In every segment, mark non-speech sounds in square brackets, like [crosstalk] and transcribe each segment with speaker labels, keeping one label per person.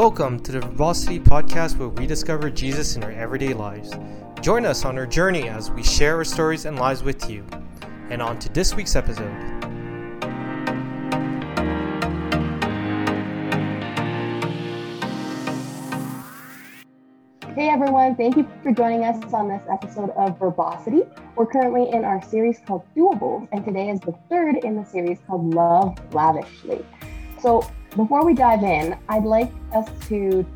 Speaker 1: Welcome to the Verbosity podcast where we discover Jesus in our everyday lives. Join us on our journey as we share our stories and lives with you. And on to this week's episode.
Speaker 2: Hey everyone, thank you for joining us on this episode of Verbosity. We're currently in our series called Doables, and today is the third in the series called Love Lavishly. So, before we dive in, I'd like us to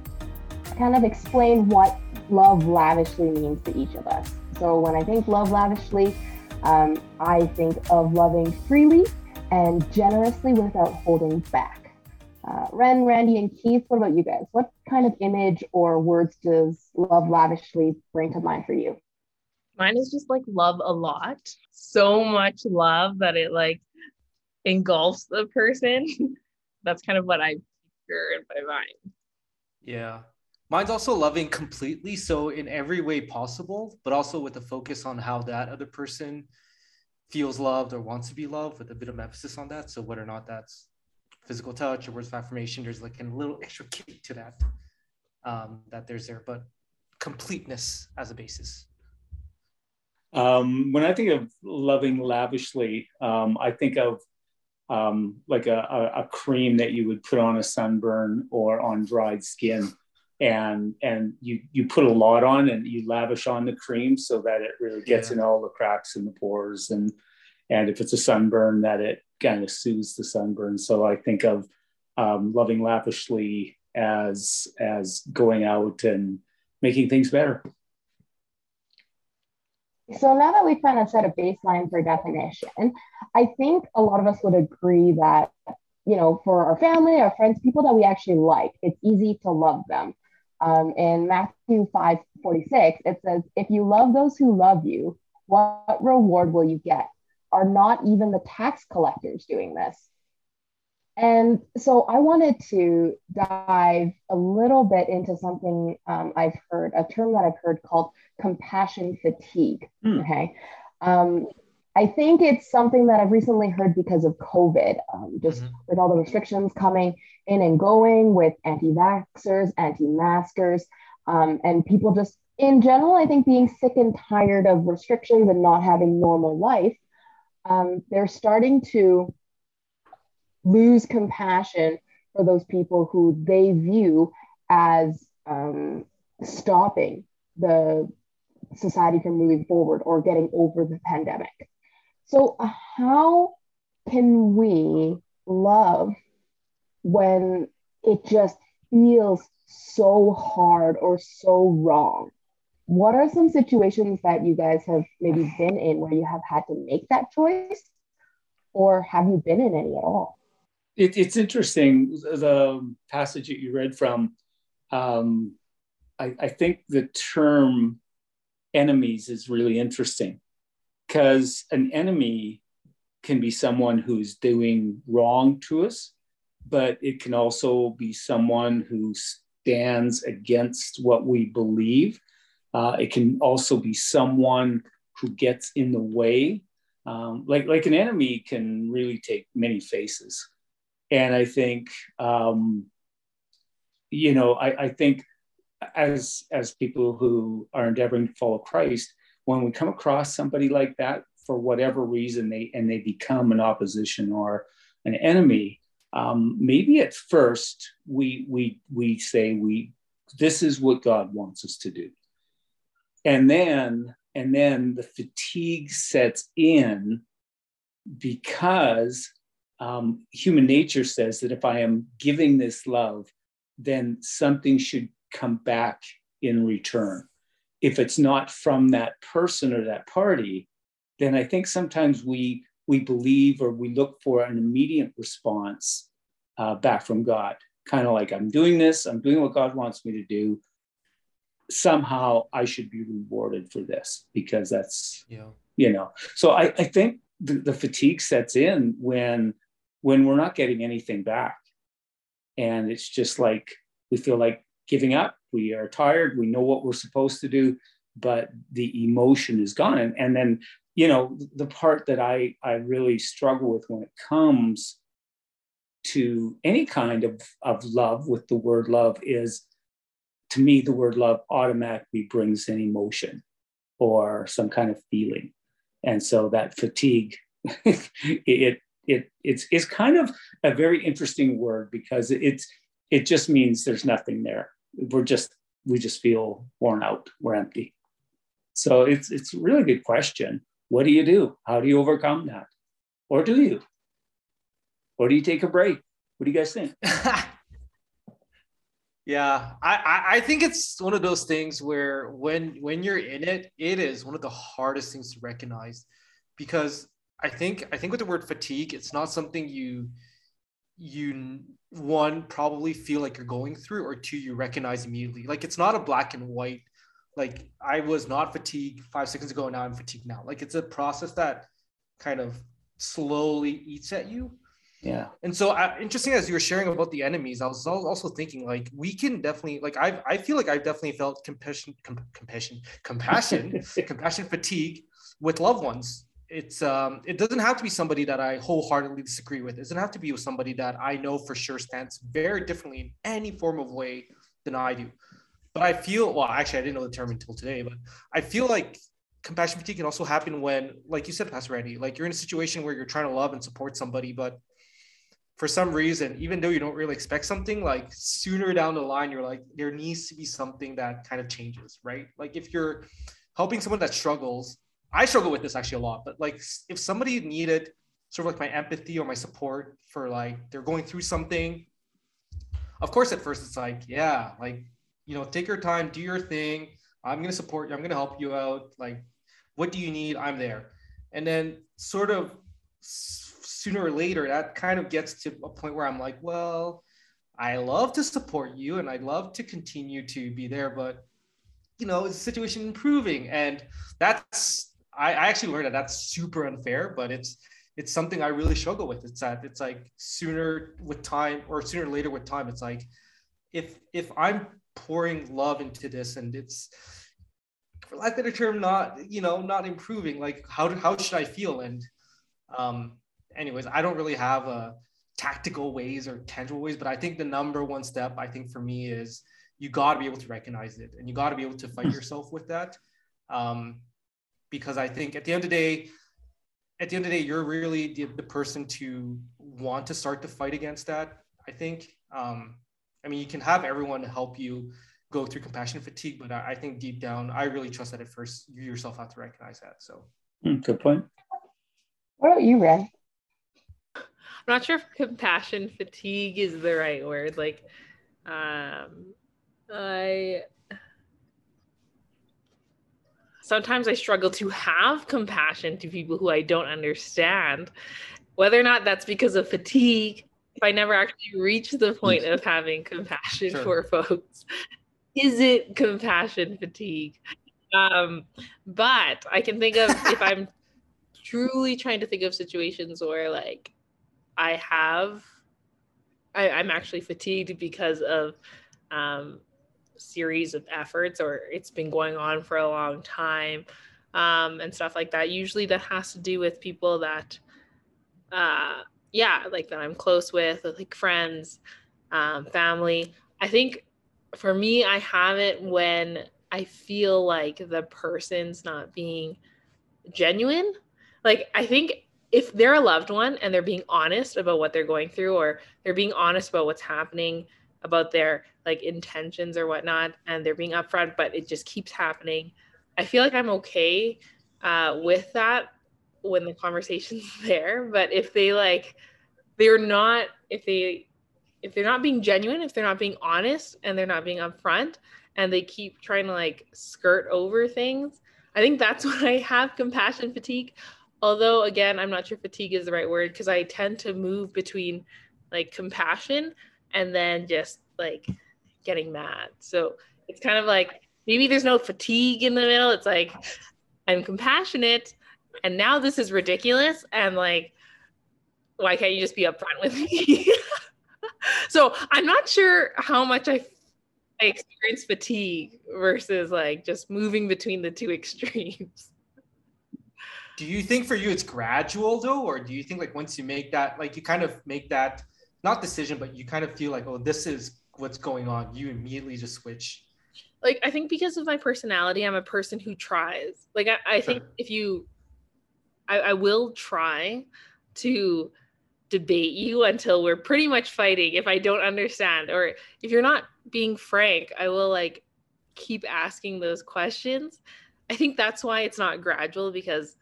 Speaker 2: kind of explain what love lavishly means to each of us. So, when I think love lavishly, um, I think of loving freely and generously without holding back. Uh, Ren, Randy, and Keith, what about you guys? What kind of image or words does love lavishly bring to mind for you?
Speaker 3: Mine is just like love a lot. So much love that it like engulfs the person. [laughs] that's kind of what I picture in my mind.
Speaker 1: Yeah. Mine's also loving completely. So, in every way possible, but also with a focus on how that other person feels loved or wants to be loved with a bit of emphasis on that. So, whether or not that's physical touch or words of affirmation, there's like a little extra kick to that, um, that there's there, but completeness as a basis.
Speaker 4: Um, when I think of loving lavishly, um, I think of um, like a, a, a, cream that you would put on a sunburn or on dried skin. And and you you put a lot on and you lavish on the cream so that it really gets yeah. in all the cracks and the pores. And and if it's a sunburn that it kind of soothes the sunburn. So i think of um, loving lavishly as as going out and making things better
Speaker 2: so now that we've kind of set a baseline for definition, I think a lot of us would agree that, you know, for our family, our friends, people that we actually like, it's easy to love them. Um, in Matthew 5 46, it says, If you love those who love you, what reward will you get? Are not even the tax collectors doing this? And so I wanted to dive a little bit into something um, I've heard, a term that I've heard called compassion fatigue. Mm. Okay. Um, I think it's something that I've recently heard because of COVID, um, just mm-hmm. with all the restrictions coming in and going with anti vaxxers, anti maskers, um, and people just in general, I think being sick and tired of restrictions and not having normal life. Um, they're starting to lose compassion for those people who they view as um, stopping the society from moving forward or getting over the pandemic. So, uh, how can we love when it just feels so hard or so wrong? What are some situations that you guys have maybe been in where you have had to make that choice? Or have you been in any at all?
Speaker 4: It, it's interesting the passage that you read from. Um, I, I think the term enemies is really interesting because an enemy can be someone who's doing wrong to us, but it can also be someone who stands against what we believe. Uh, it can also be someone who gets in the way. Um, like, like an enemy can really take many faces and I think um, you know I, I think as as people who are endeavoring to follow Christ, when we come across somebody like that for whatever reason they and they become an opposition or an enemy, um, maybe at first we we we say we this is what God wants us to do, and then and then the fatigue sets in because um, human nature says that if I am giving this love, then something should come back in return. If it's not from that person or that party, then I think sometimes we we believe or we look for an immediate response uh, back from God, kind of like I'm doing this, I'm doing what God wants me to do. Somehow I should be rewarded for this because that's yeah. you know. So I, I think the, the fatigue sets in when when we're not getting anything back. And it's just like we feel like giving up. We are tired. We know what we're supposed to do, but the emotion is gone. And, and then, you know, the part that I, I really struggle with when it comes to any kind of, of love with the word love is to me, the word love automatically brings an emotion or some kind of feeling. And so that fatigue, [laughs] it, it, it's, it's kind of a very interesting word because it's, it just means there's nothing there. We're just, we just feel worn out, we're empty. So it's, it's a really good question. What do you do? How do you overcome that? Or do you? Or do you take a break? What do you guys think? [laughs]
Speaker 1: yeah, I, I think it's one of those things where when when you're in it, it is one of the hardest things to recognize because I think I think with the word fatigue, it's not something you you one probably feel like you're going through or two you recognize immediately like it's not a black and white like i was not fatigued five seconds ago now i'm fatigued now like it's a process that kind of slowly eats at you
Speaker 4: yeah.
Speaker 1: And so, uh, interesting as you were sharing about the enemies, I was also thinking like we can definitely like I I feel like I've definitely felt compassion, com- compassion, compassion, [laughs] compassion fatigue with loved ones. It's um it doesn't have to be somebody that I wholeheartedly disagree with. It doesn't have to be with somebody that I know for sure stands very differently in any form of way than I do. But I feel well, actually, I didn't know the term until today, but I feel like compassion fatigue can also happen when, like you said, Pastor Randy, like you're in a situation where you're trying to love and support somebody, but for some reason, even though you don't really expect something, like sooner down the line, you're like, there needs to be something that kind of changes, right? Like if you're helping someone that struggles, I struggle with this actually a lot, but like if somebody needed sort of like my empathy or my support for like they're going through something, of course, at first it's like, yeah, like, you know, take your time, do your thing. I'm going to support you. I'm going to help you out. Like, what do you need? I'm there. And then sort of sooner or later that kind of gets to a point where I'm like, well, I love to support you and I'd love to continue to be there, but you know, is the situation improving? And that's I, I actually learned that that's super unfair, but it's it's something I really struggle with. It's that it's like sooner with time or sooner or later with time, it's like if if I'm pouring love into this and it's for lack of a term not you know not improving like how how should i feel and um anyways, I don't really have a tactical ways or tangible ways, but I think the number one step I think for me is you got to be able to recognize it and you got to be able to fight yourself with that. Um, because I think at the end of the day, at the end of the day, you're really the, the person to want to start to fight against that. I think. Um, I mean, you can have everyone help you go through compassion fatigue, but I, I think deep down, I really trust that at first you yourself have to recognize that. So,
Speaker 4: hmm, good point.
Speaker 2: What about you, Ren?
Speaker 3: I'm not sure if [laughs] compassion fatigue is the right word. Like, um, I sometimes I struggle to have compassion to people who I don't understand, whether or not that's because of fatigue. If I never actually reach the point of [laughs] having compassion sure. for folks, is it compassion fatigue? Um, but I can think of if I'm [laughs] truly trying to think of situations where like I have, I, am actually fatigued because of um, series of efforts, or it's been going on for a long time, um, and stuff like that. Usually, that has to do with people that, uh, yeah, like that I'm close with, like friends, um, family. I think for me, I have it when I feel like the person's not being genuine. Like I think if they're a loved one and they're being honest about what they're going through or they're being honest about what's happening about their like intentions or whatnot and they're being upfront but it just keeps happening. I feel like i'm okay uh, with that when the conversation's [laughs] there but if they like they're not if they if they're not being genuine if they're not being honest and they're not being upfront and they keep trying to like skirt over things i think that's [laughs] when i have compassion fatigue. Although again i'm not sure fatigue is the right word because i tend to move between like compassion and then just like getting mad. So it's kind of like maybe there's no fatigue in the middle. It's like i'm compassionate and now this is ridiculous and like why can't you just be upfront with me? [laughs] So i'm not sure how much i I experience fatigue versus like just moving between the two [laughs] extremes.
Speaker 1: Do you think for you it's gradual though? Or do you think like once you make that like you kind of make that not decision, but you kind of feel like, oh, this is what's going on, you immediately just switch?
Speaker 3: Like I think because of my personality, I'm a person who tries. Like I, I think if you I, I will try to debate you until we're pretty much fighting if I don't understand. Or if you're not being frank, I will like keep asking those questions. I think that's why it's not gradual because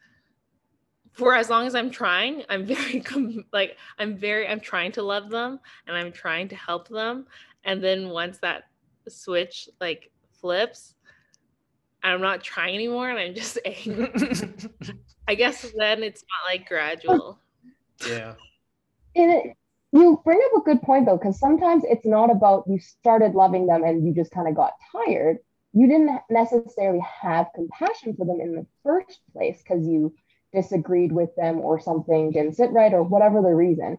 Speaker 3: for as long as I'm trying, I'm very [laughs] com- like I'm very I'm trying to love them and I'm trying to help them. And then once that switch like flips, I'm not trying anymore and I'm just [laughs] angry. [laughs] I guess then it's not like gradual.
Speaker 1: Yeah.
Speaker 2: it, you bring up a good point though, because sometimes it's not about you started loving them and you just kind of got tired. You didn't necessarily have compassion for them in the first place because you disagreed with them or something didn't sit right or whatever the reason.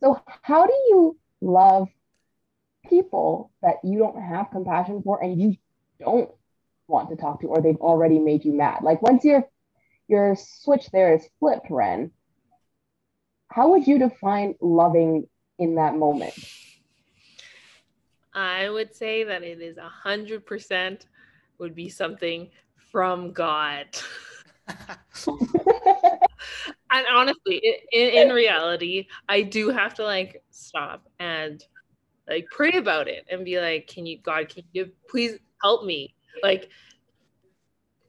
Speaker 2: So, how do you love people that you don't have compassion for and you don't want to talk to or they've already made you mad? Like, once your your switch there is flipped, Ren, how would you define loving in that moment?
Speaker 3: I would say that it is a hundred percent would be something from God. [laughs] and honestly, in, in reality, I do have to like stop and like pray about it and be like, can you, God, can you please help me? Like,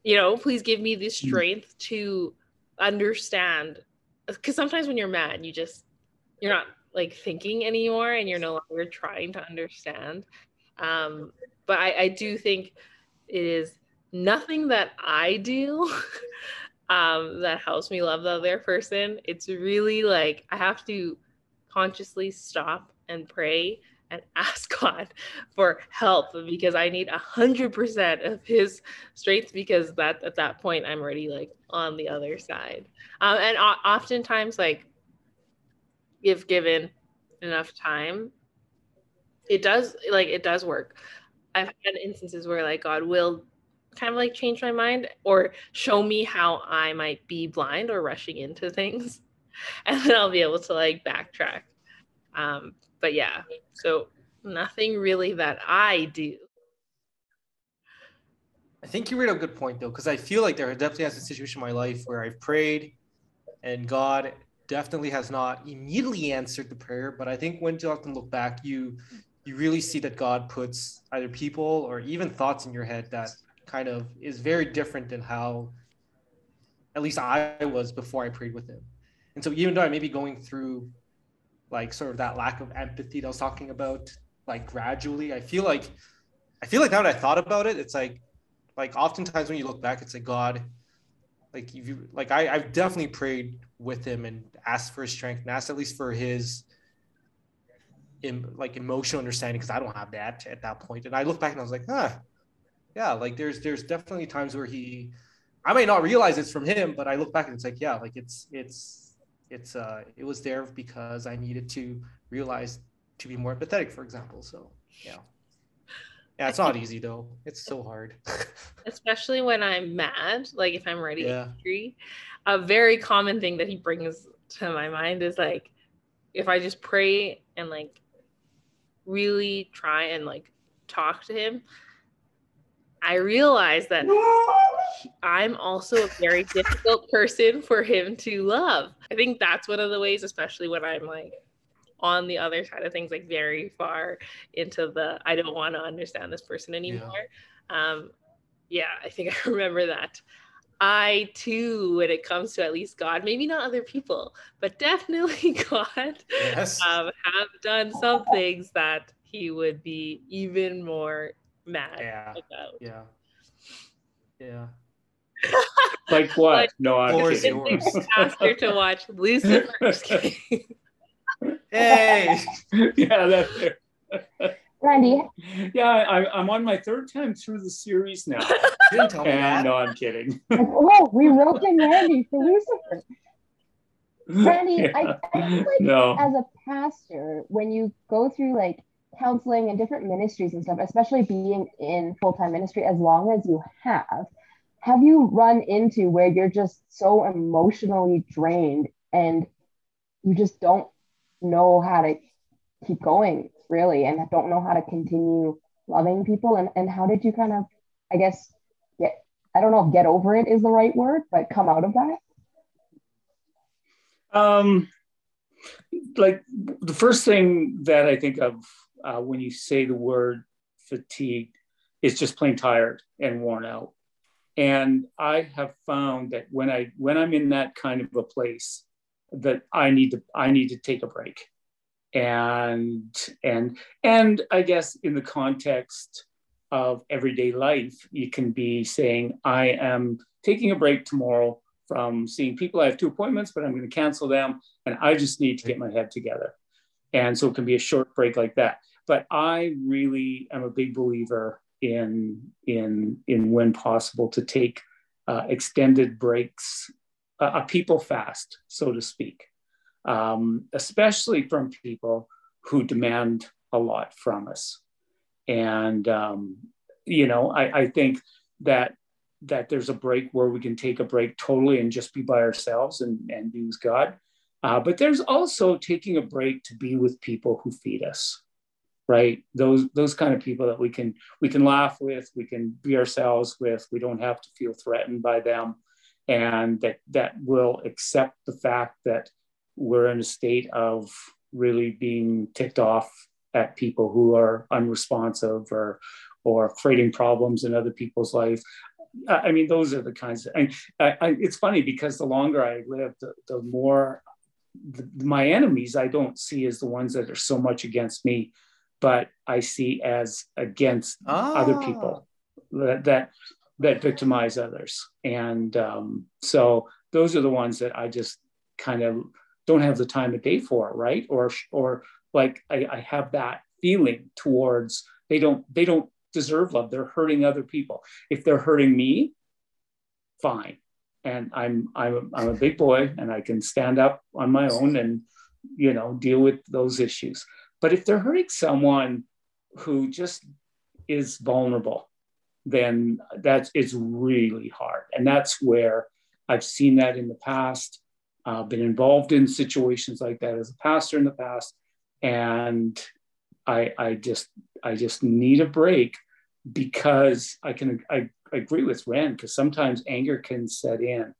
Speaker 3: you know, please give me the hmm. strength to understand. Because sometimes when you're mad, you just, you're not like thinking anymore and you're no longer trying to understand. Um, but I, I do think it is nothing that I do [laughs] um, that helps me love the other person. It's really like I have to consciously stop and pray and [laughs] ask God for help because I need a hundred percent of His strength because that at that point I'm already like on the other side. Um, and o- oftentimes, like if given enough time, it does like it does work. I've had instances where like God will kind of like change my mind or show me how I might be blind or rushing into things. [laughs] And then I'll be able to like backtrack. Um, but yeah, so nothing really that I do.
Speaker 1: I think you made a good point though, because I feel like there definitely has a situation in my life where I've prayed and God definitely has not immediately answered the prayer. But I think when you often look back, you you really see that God puts either people or even thoughts in your head that kind of is very different than how at least I was before I prayed with him. And so even though I may be going through like sort of that lack of empathy that I was talking about, like gradually, I feel like I feel like now that I thought about it, it's like like oftentimes when you look back, it's like God, like you like I, I've definitely prayed with him and asked for his strength and asked at least for his in, like emotional understanding because I don't have that at that point. And I look back and I was like, huh, yeah, like there's there's definitely times where he I may not realize it's from him, but I look back and it's like, yeah, like it's it's it's uh it was there because I needed to realize to be more empathetic, for example. So yeah. Yeah, it's not easy though. It's so hard. [laughs]
Speaker 3: Especially when I'm mad, like if I'm ready yeah. angry. A very common thing that he brings to my mind is like if I just pray and like really try and like talk to him, I realized that I'm also a very difficult person for him to love. I think that's one of the ways, especially when I'm like on the other side of things, like very far into the I don't want to understand this person anymore. Yeah. Um, yeah, I think [laughs] I remember that. I too, when it comes to at least God, maybe not other people, but definitely [laughs] God, yes. um, have done some things that he would be even more mad
Speaker 1: yeah. about. Yeah. Yeah. [laughs]
Speaker 4: like what? Like, no, I'm kidding.
Speaker 3: Faster to watch [laughs] Lucifer. [laughs]
Speaker 1: hey.
Speaker 4: yeah, that's
Speaker 2: it. Randy.
Speaker 4: Yeah, I, am on my third time through the series now.
Speaker 1: Didn't tell me and, that.
Speaker 4: No, I'm kidding.
Speaker 2: oh, we wrote in Randy for Lucifer. Randy, yeah. I, I feel like no. as a pastor, when you go through like counseling and different ministries and stuff, especially being in full time ministry as long as you have, have you run into where you're just so emotionally drained and you just don't know how to keep going really and don't know how to continue loving people? And, and how did you kind of i guess get i don't know if get over it is the right word but come out of that?
Speaker 4: Um like the first thing that i think of uh, when you say the word fatigue is just plain tired and worn out. And i have found that when i when i'm in that kind of a place that i need to i need to take a break. And and and i guess in the context of everyday life you can be saying i am taking a break tomorrow from seeing people. I have two appointments but i'm going to cancel them and i just need to get my head together. And so it can be a short break like that but i really am a big believer in in in when possible to take uh, extended breaks uh, a people fast so to speak um, especially from people who demand a lot from us. And um, you know, I, I think that that there's a break where we can take a break totally and just be by ourselves and, and be with God. Uh, but there's also taking a break to be with people who feed us, right? Those those kind of people that we can we can laugh with, we can be ourselves with. We don't have to feel threatened by them, and that that will accept the fact that we're in a state of really being ticked off at people who are unresponsive or or creating problems in other people's life. I mean, those are the kinds of. I, I, it's funny because the longer I live, the, the more the, my enemies I don't see as the ones that are so much against me, but I see as against ah. other people that, that that victimize others, and um, so those are the ones that I just kind of don't have the time of day for right? Or or like I, I have that feeling towards they don't they don't deserve love. They're hurting other people. If they're hurting me, fine. And I'm I'm I'm a big boy and I can stand up on my own and you know deal with those issues. But if they're hurting someone who just is vulnerable, then that's really hard. And that's where I've seen that in the past. I've been involved in situations like that as a pastor in the past, and I, I just I just need a break because I can I, I agree with Ren because sometimes anger can set in,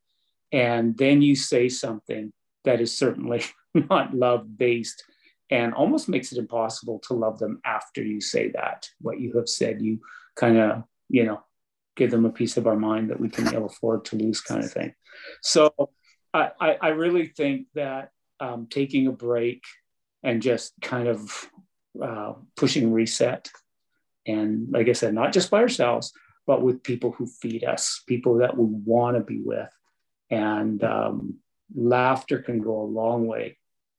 Speaker 4: and then you say something that is certainly [laughs] not love based and almost makes it impossible to love them after you say that. What you have said you kind of you know give them a piece of our mind that we can ill afford to lose kind of thing. So I, I really think that um, taking a break and just kind of uh, pushing reset, and like I said, not just by ourselves, but with people who feed us, people that we want to be with, and um, laughter can go a long way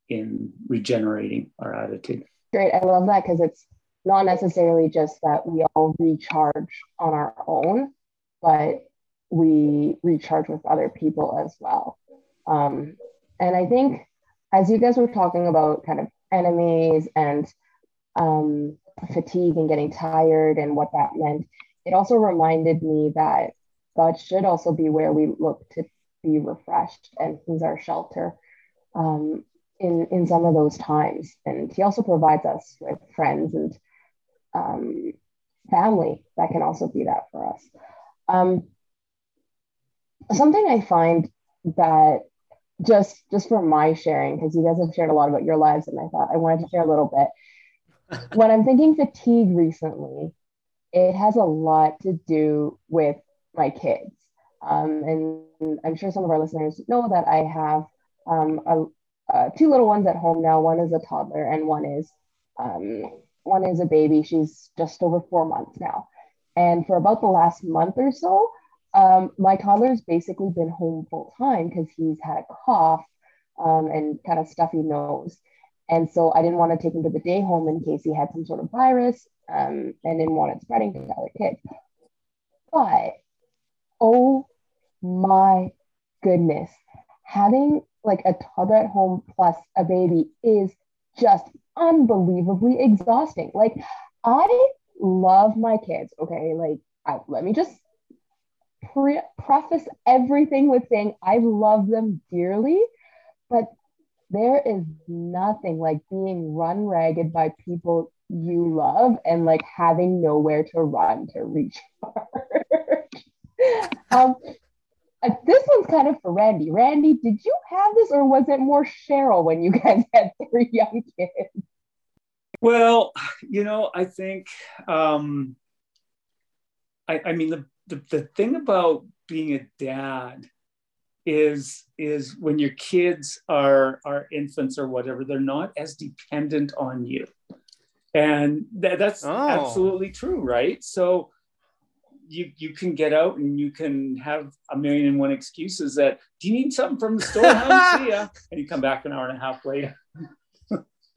Speaker 4: in regenerating our attitude.
Speaker 2: Great, I love that because it's not necessarily just that we all recharge on our own, but we recharge with other people as well. Um, and I think as you guys were talking about kind of enemies and um, fatigue and getting tired and what that meant, it also reminded me that God should also be where we look to be refreshed and He's our shelter um, in, in some of those times. And He also provides us with friends and um, family that can also be that for us. Um, something I find that just just for my sharing because you guys have shared a lot about your lives and i thought i wanted to share a little bit [laughs] when i'm thinking fatigue recently it has a lot to do with my kids um, and i'm sure some of our listeners know that i have um, a, uh, two little ones at home now one is a toddler and one is um, one is a baby she's just over four months now and for about the last month or so um, my toddler's basically been home full time because he's had a cough um, and kind of stuffy nose. And so I didn't want to take him to the day home in case he had some sort of virus um, and didn't want it spreading to the other kids. But oh my goodness, having like a toddler at home plus a baby is just unbelievably exhausting. Like, I love my kids. Okay. Like, I, let me just pre- preface everything with saying I love them dearly, but there is nothing like being run ragged by people you love and like having nowhere to run to reach [laughs] um, uh, this one's kind of for Randy. Randy, did you have this or was it more Cheryl when you [laughs] guys had three young kids?
Speaker 4: Well, you know, I think, um, I, I mean, the, the, the thing about being a dad is is when your kids are are infants or whatever they're not as dependent on you and th- that's oh. absolutely true right so you you can get out and you can have a million and one excuses that do you need something from the store? See ya. [laughs] And you come back an hour and a half later.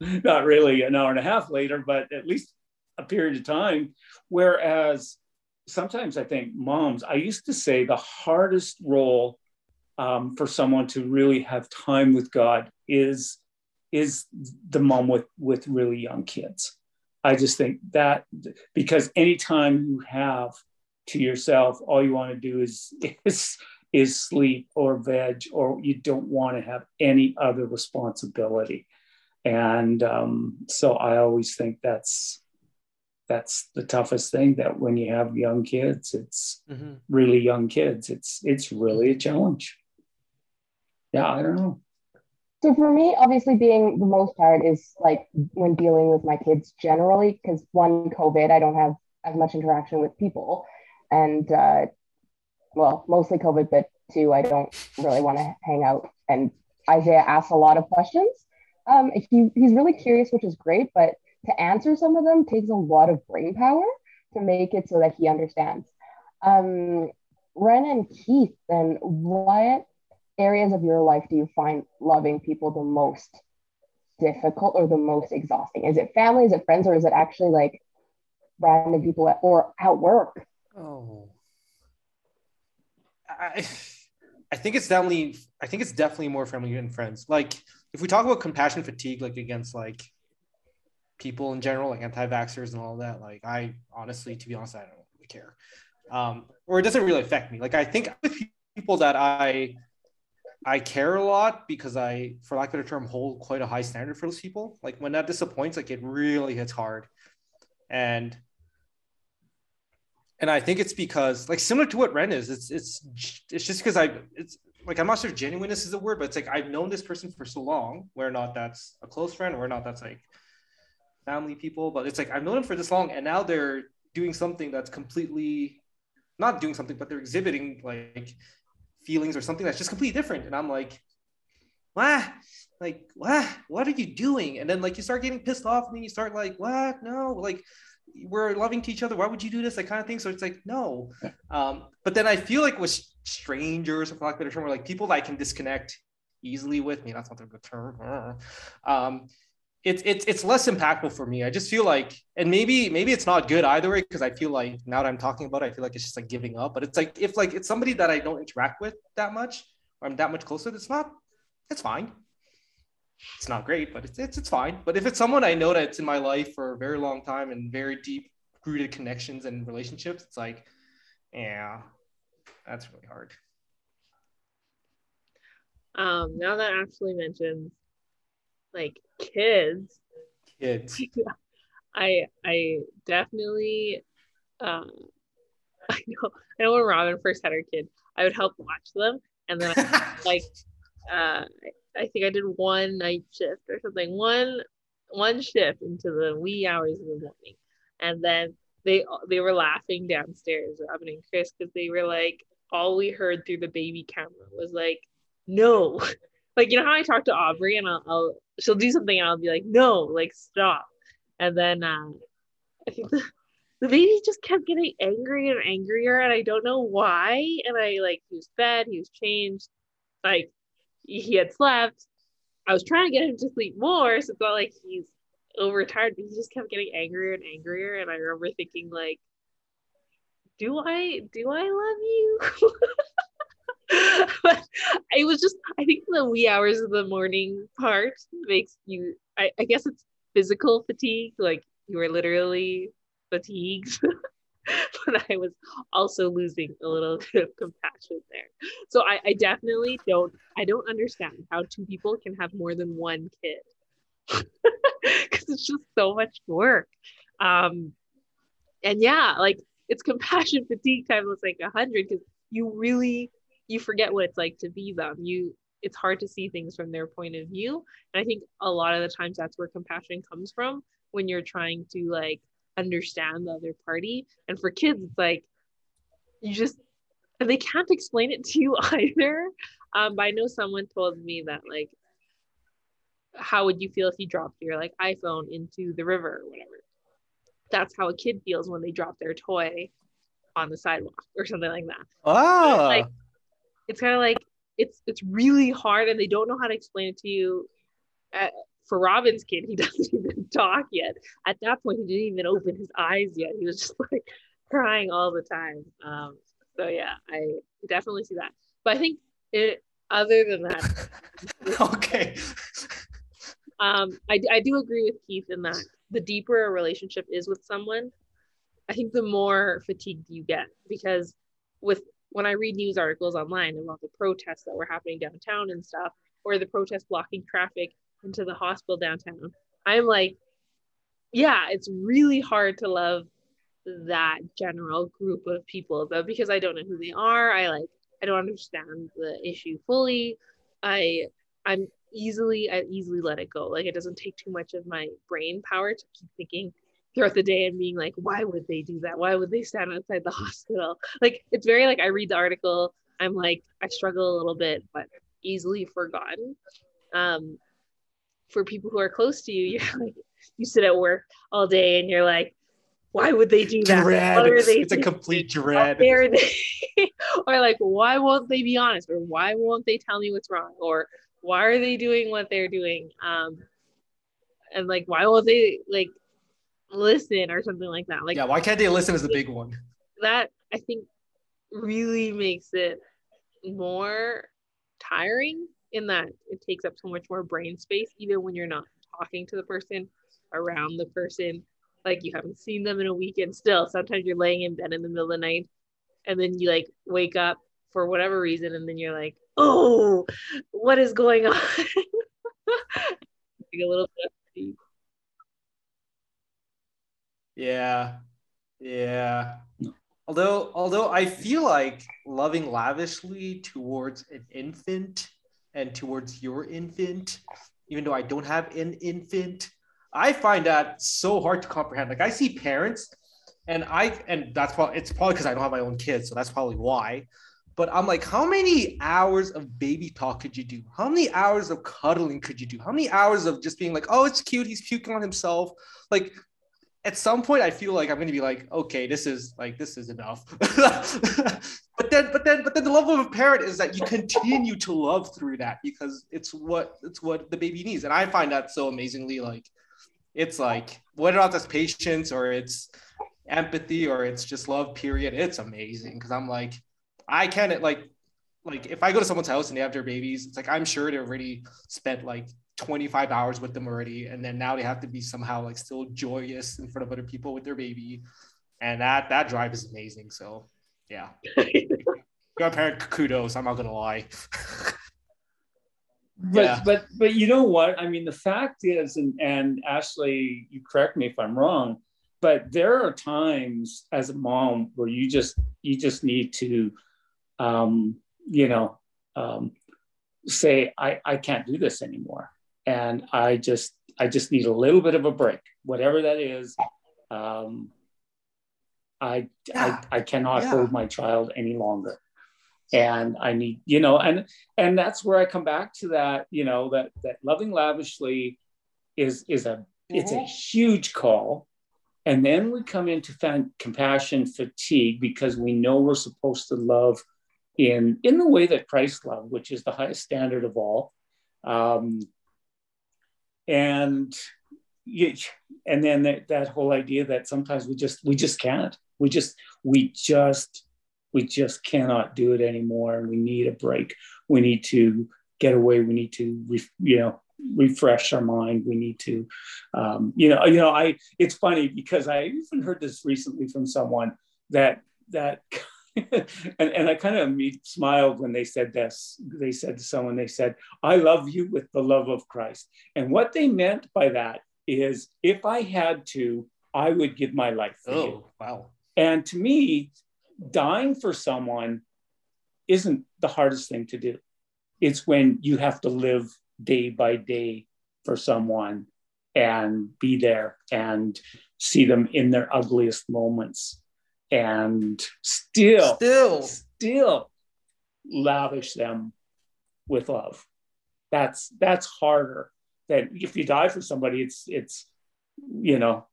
Speaker 4: [laughs] Not really an hour and a half later but at least a period of time. Whereas sometimes i think moms i used to say the hardest role um, for someone to really have time with god is is the mom with with really young kids. I just think that because anytime you have to yourself all you want to do is [laughs] is is sleep or veg or you don't want to have any other responsibility. And um, so i always think that's that's the toughest thing that when you have young kids it's mm-hmm. really young kids it's it's really a challenge. Yeah i don't know.
Speaker 2: So for me obviously being the most hard is like when dealing with my kids generally because one covid i don't have as much interaction with people and uh, well, mostly COVID, but two, I don't really want to hang out. And Isaiah asks a lot of questions. Um, he, he's really curious, which is great, but to answer some of them takes a lot of brain power to make it so that he understands. Um, Ren and Keith, then what areas of your life do you find loving people the most difficult or the most exhausting? Is it family? Is it friends? Or is it actually like random people at, or at work?
Speaker 1: Oh, I, I think it's definitely, I think it's definitely more family and friends. Like if we talk about compassion fatigue, like against like people in general, like anti-vaxxers and all that, like I honestly, to be honest, I don't really care. Um, or it doesn't really affect me. Like I think with people that I I care a lot because I, for lack of a term, hold quite a high standard for those people. Like when that disappoints, like it really hits hard. And and I think it's because like similar to what Ren is, it's it's it's just because I it's like I'm not sure if genuineness is a word, but it's like I've known this person for so long, where not that's a close friend, or not that's like family people, but it's like I've known them for this long, and now they're doing something that's completely not doing something, but they're exhibiting like feelings or something that's just completely different, and I'm like, what? Like what? What are you doing? And then like you start getting pissed off, and then you start like, what? No, like we're loving to each other. Why would you do this? That kind of thing. So it's like, no. Um, but then I feel like with strangers, for lack of a better term, or like people that I can disconnect easily with me. That's not a good term. Um, it's it's it's less impactful for me. I just feel like, and maybe maybe it's not good either way because I feel like now that I'm talking about it, I feel like it's just like giving up. But it's like if like it's somebody that I don't interact with that much, or I'm that much closer, it's not. It's fine it's not great, but it's, it's it's fine. But if it's someone I know that's in my life for a very long time and very deep rooted connections and relationships, it's like, yeah, that's really hard.
Speaker 3: Um, now that Ashley mentions like kids,
Speaker 1: kids, [laughs]
Speaker 3: I I definitely um [laughs] I know I know when Robin first had her kid, I would help watch them and then I, like [laughs] uh I think I did one night shift or something, one one shift into the wee hours of the morning, and then they they were laughing downstairs, Robin and Chris, because they were like, all we heard through the baby camera was like, no, [laughs] like you know how I talk to Aubrey and I'll, I'll she'll do something and I'll be like, no, like stop, and then uh, I think the the baby just kept getting angry and angrier, and I don't know why, and I like he was fed, he was changed, like he had slept. I was trying to get him to sleep more, so it's not like he's overtired, but he just kept getting angrier and angrier. And I remember thinking, like, do I do I love you? [laughs] but it was just I think the wee hours of the morning part makes you I, I guess it's physical fatigue, like you are literally fatigued. [laughs] [laughs] but I was also losing a little [laughs] bit of compassion there. So I, I definitely don't I don't understand how two people can have more than one kid. [laughs] Because it's just so much work. Um and yeah, like it's compassion fatigue time. times like a hundred because you really you forget what it's like to be them. You it's hard to see things from their point of view. And I think a lot of the times that's where compassion comes from when you're trying to like understand the other party. And for kids, it's like you just they can't explain it to you [laughs] either. Um, but I know someone told me that like, how would you feel if you dropped your like iPhone into the river or whatever? That's how a kid feels when they drop their toy on the sidewalk or something like that. It's like it's kind of like it's it's really hard and they don't know how to explain it to you. For Robin's kid, he [laughs] doesn't even talk yet. At that point, he didn't even open his eyes yet. He was just like crying all the time. Um, so yeah, I definitely see that. But I think it. Other than that, [laughs]
Speaker 1: okay.
Speaker 3: um, I I do agree with Keith in that the deeper a relationship is with someone, I think the more fatigued you get because with when I read news articles online about the protests that were happening downtown and stuff, or the protests blocking traffic into the hospital downtown, I'm like, yeah, it's really hard to love that general group of people, but because I don't know who they are, I like I don't understand the issue fully. I I'm easily I easily let it go. Like it doesn't take too much of my brain power to keep thinking throughout the day and being like, why would they do that? Why would they stand outside the [laughs] hospital? Like it's very like I read the article, I'm like, I struggle a little bit, but easily forgotten. Um for people who are close to you, you're [laughs] like you sit at work all day and you're like, why would they do that?
Speaker 1: Dread. it's a complete dread.
Speaker 3: they? [laughs] or like, why won't they be honest? Or why won't they tell me what's wrong? Or why are they doing what they're doing? Um, and like, why won't they like listen or something like that? Like,
Speaker 1: yeah, why can't they listen? Is the big one.
Speaker 3: That I think really makes it more tiring in that it takes up so much more brain space, even when you're not talking to the person, around the person like you haven't seen them in a weekend still sometimes you're laying in bed in the middle of the night and then you like wake up for whatever reason and then you're like oh what is going on? [laughs] Like a little bit
Speaker 1: yeah. Yeah. Although although i feel like loving lavishly towards an infant and towards your infant even though i don't have an infant I find that so hard to comprehend. Like I see parents, and I and that's probably it's probably because I don't have my own kids, so that's probably why. But I'm like, how many hours of baby talk could you do? How many hours of cuddling could you do? How many hours of just being like, oh, it's cute, he's puking on himself? Like, at some point, I feel like I'm gonna be like, okay, this is like this is enough. [laughs] but then, but then, but then, the love of a parent is that you continue to love through that because it's what it's what the baby needs, and I find that so amazingly like it's like whether or that's patience or it's empathy or it's just love period it's amazing because i'm like i can't like like if i go to someone's house and they have their babies it's like i'm sure they already spent like 25 hours with them already and then now they have to be somehow like still joyous in front of other people with their baby. And that that drive is amazing so yeah. [laughs] Grandparent kudos i'm not gonna lie.
Speaker 4: But yeah. but but you know what? I mean the fact is and and ashley you correct me if i'm wrong but there are times as a mom where you just you just need to um you know um say i i can't do this anymore and i just i just need a little bit of a break whatever that is um i yeah. I, I cannot yeah. hold my child any longer and i need you know and and that's where i come back to that you know that that loving lavishly is is a it's a mm-hmm. huge call and then we come into fan, compassion fatigue because we know we're supposed to love in in the way that christ loved which is the highest standard of all um, and you, and then that, that whole idea that sometimes we just we just can't. We just we just we just cannot do it anymore. And we need a break. We need to get away. We need to you know refresh our mind. We need to um, you know you know i it's funny because i even heard this recently from someone that that [laughs] and, and I kind of smiled when they said this. They said to someone, they said, I love you with the love of Christ. And what they meant by that is if I had to, I would give my life for
Speaker 1: oh,
Speaker 4: you.
Speaker 1: wow.
Speaker 4: And to me, dying for someone isn't the hardest thing to do. It's when you have to live day by day for someone and be there and see them in their ugliest moments and still
Speaker 1: Still.
Speaker 4: still lavish them with love that's that's harder than if you die for somebody it's it's you know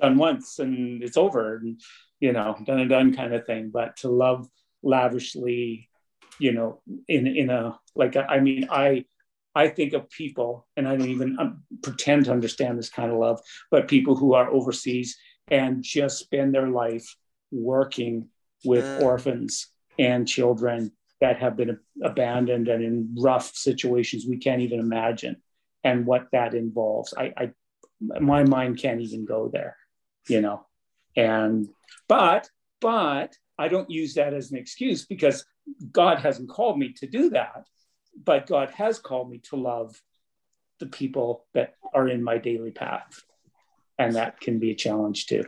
Speaker 4: done once and it's over and you know done and done kind of thing but to love lavishly you know in in a like i mean i i think of people and i don't even um, pretend to understand this kind of love but people who are overseas and just spend their life working with
Speaker 1: Mm.
Speaker 4: orphans and children that have been abandoned and in rough situations we can't even imagine and what that involves. I, I my mind can't even go there you know? And but but i don't use that as an excuse because god hasn't called me to do that but god has called me to love the people that are in my daily path and that can be a challenge too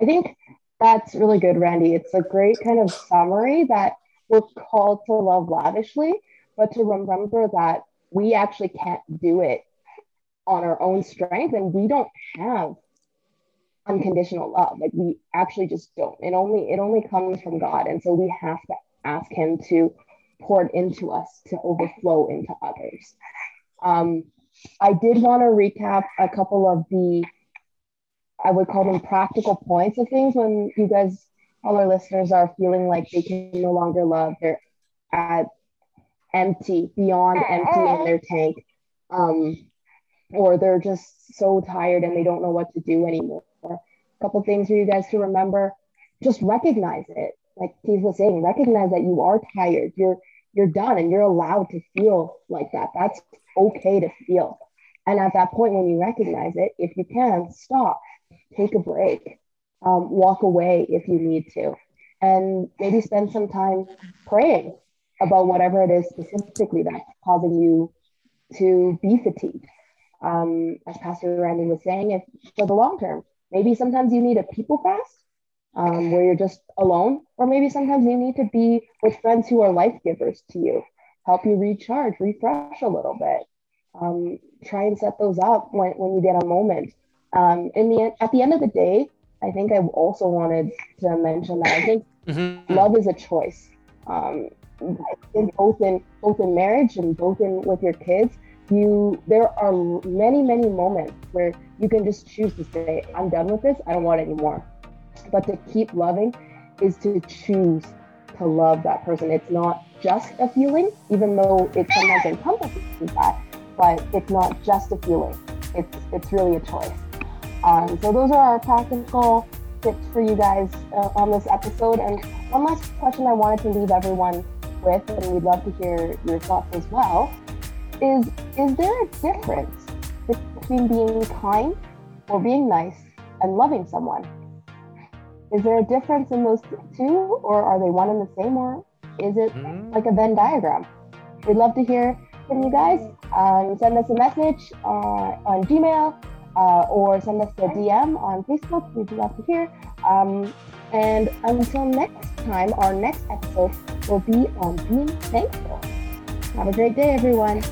Speaker 2: I think that's really good, Randy. It's a great kind of summary that we're called to love lavishly, but to remember that we actually can't do it on our own strength and we don't have unconditional love. Like we actually just don't. It only it only comes from God. And so we have to ask him to pour it into us to overflow into others. Um, I did want to recap a couple of the I would call them practical points of things when you guys, all our listeners, are feeling like they can no longer love. They're at empty, beyond empty in their tank, um, or they're just so tired and they don't know what to do anymore. A couple things for you guys to remember: just recognize it. Like Steve was saying, recognize that you are tired. You're you're done, and you're allowed to feel like that. That's okay to feel. And at that point, when you recognize it, if you can, stop take a break, um, walk away if you need to, and maybe spend some time praying about whatever it is specifically that's causing you to be fatigued. Um, as Pastor Randy was saying, if for the long term, maybe sometimes you need a people fast um, where you're just alone, or maybe sometimes you need to be with friends who are life givers to you, help you recharge, refresh a little bit. Um, try and set those up when, when you get a moment um, in the at the end of the day, I think I also wanted to mention that I think
Speaker 1: Mhm.
Speaker 2: love is a choice. Um, in both in both in marriage and both in with your kids, you there are many many moments where you can just choose to say, "I'm done with this. I don't want any more." But to keep loving is to choose to love that person. It's not just a feeling, even though it sometimes encompasses that, but it's not just a feeling. It's it's really a choice. Um, so those are our practical tips for you guys uh, on this episode. And one last question I wanted to leave everyone with, and we'd love to hear your thoughts as well, is is there a difference between being kind or being nice and loving someone? Is there a difference in those two, or are they one and the same, or is it
Speaker 1: Mhm.
Speaker 2: like a Venn diagram? We'd love to hear from you guys. Um, send us a message uh, on Gmail uh, or send us a DM on Facebook. We'd love to hear. Um, and until next time, our next episode will be on being thankful. Have a great day, everyone.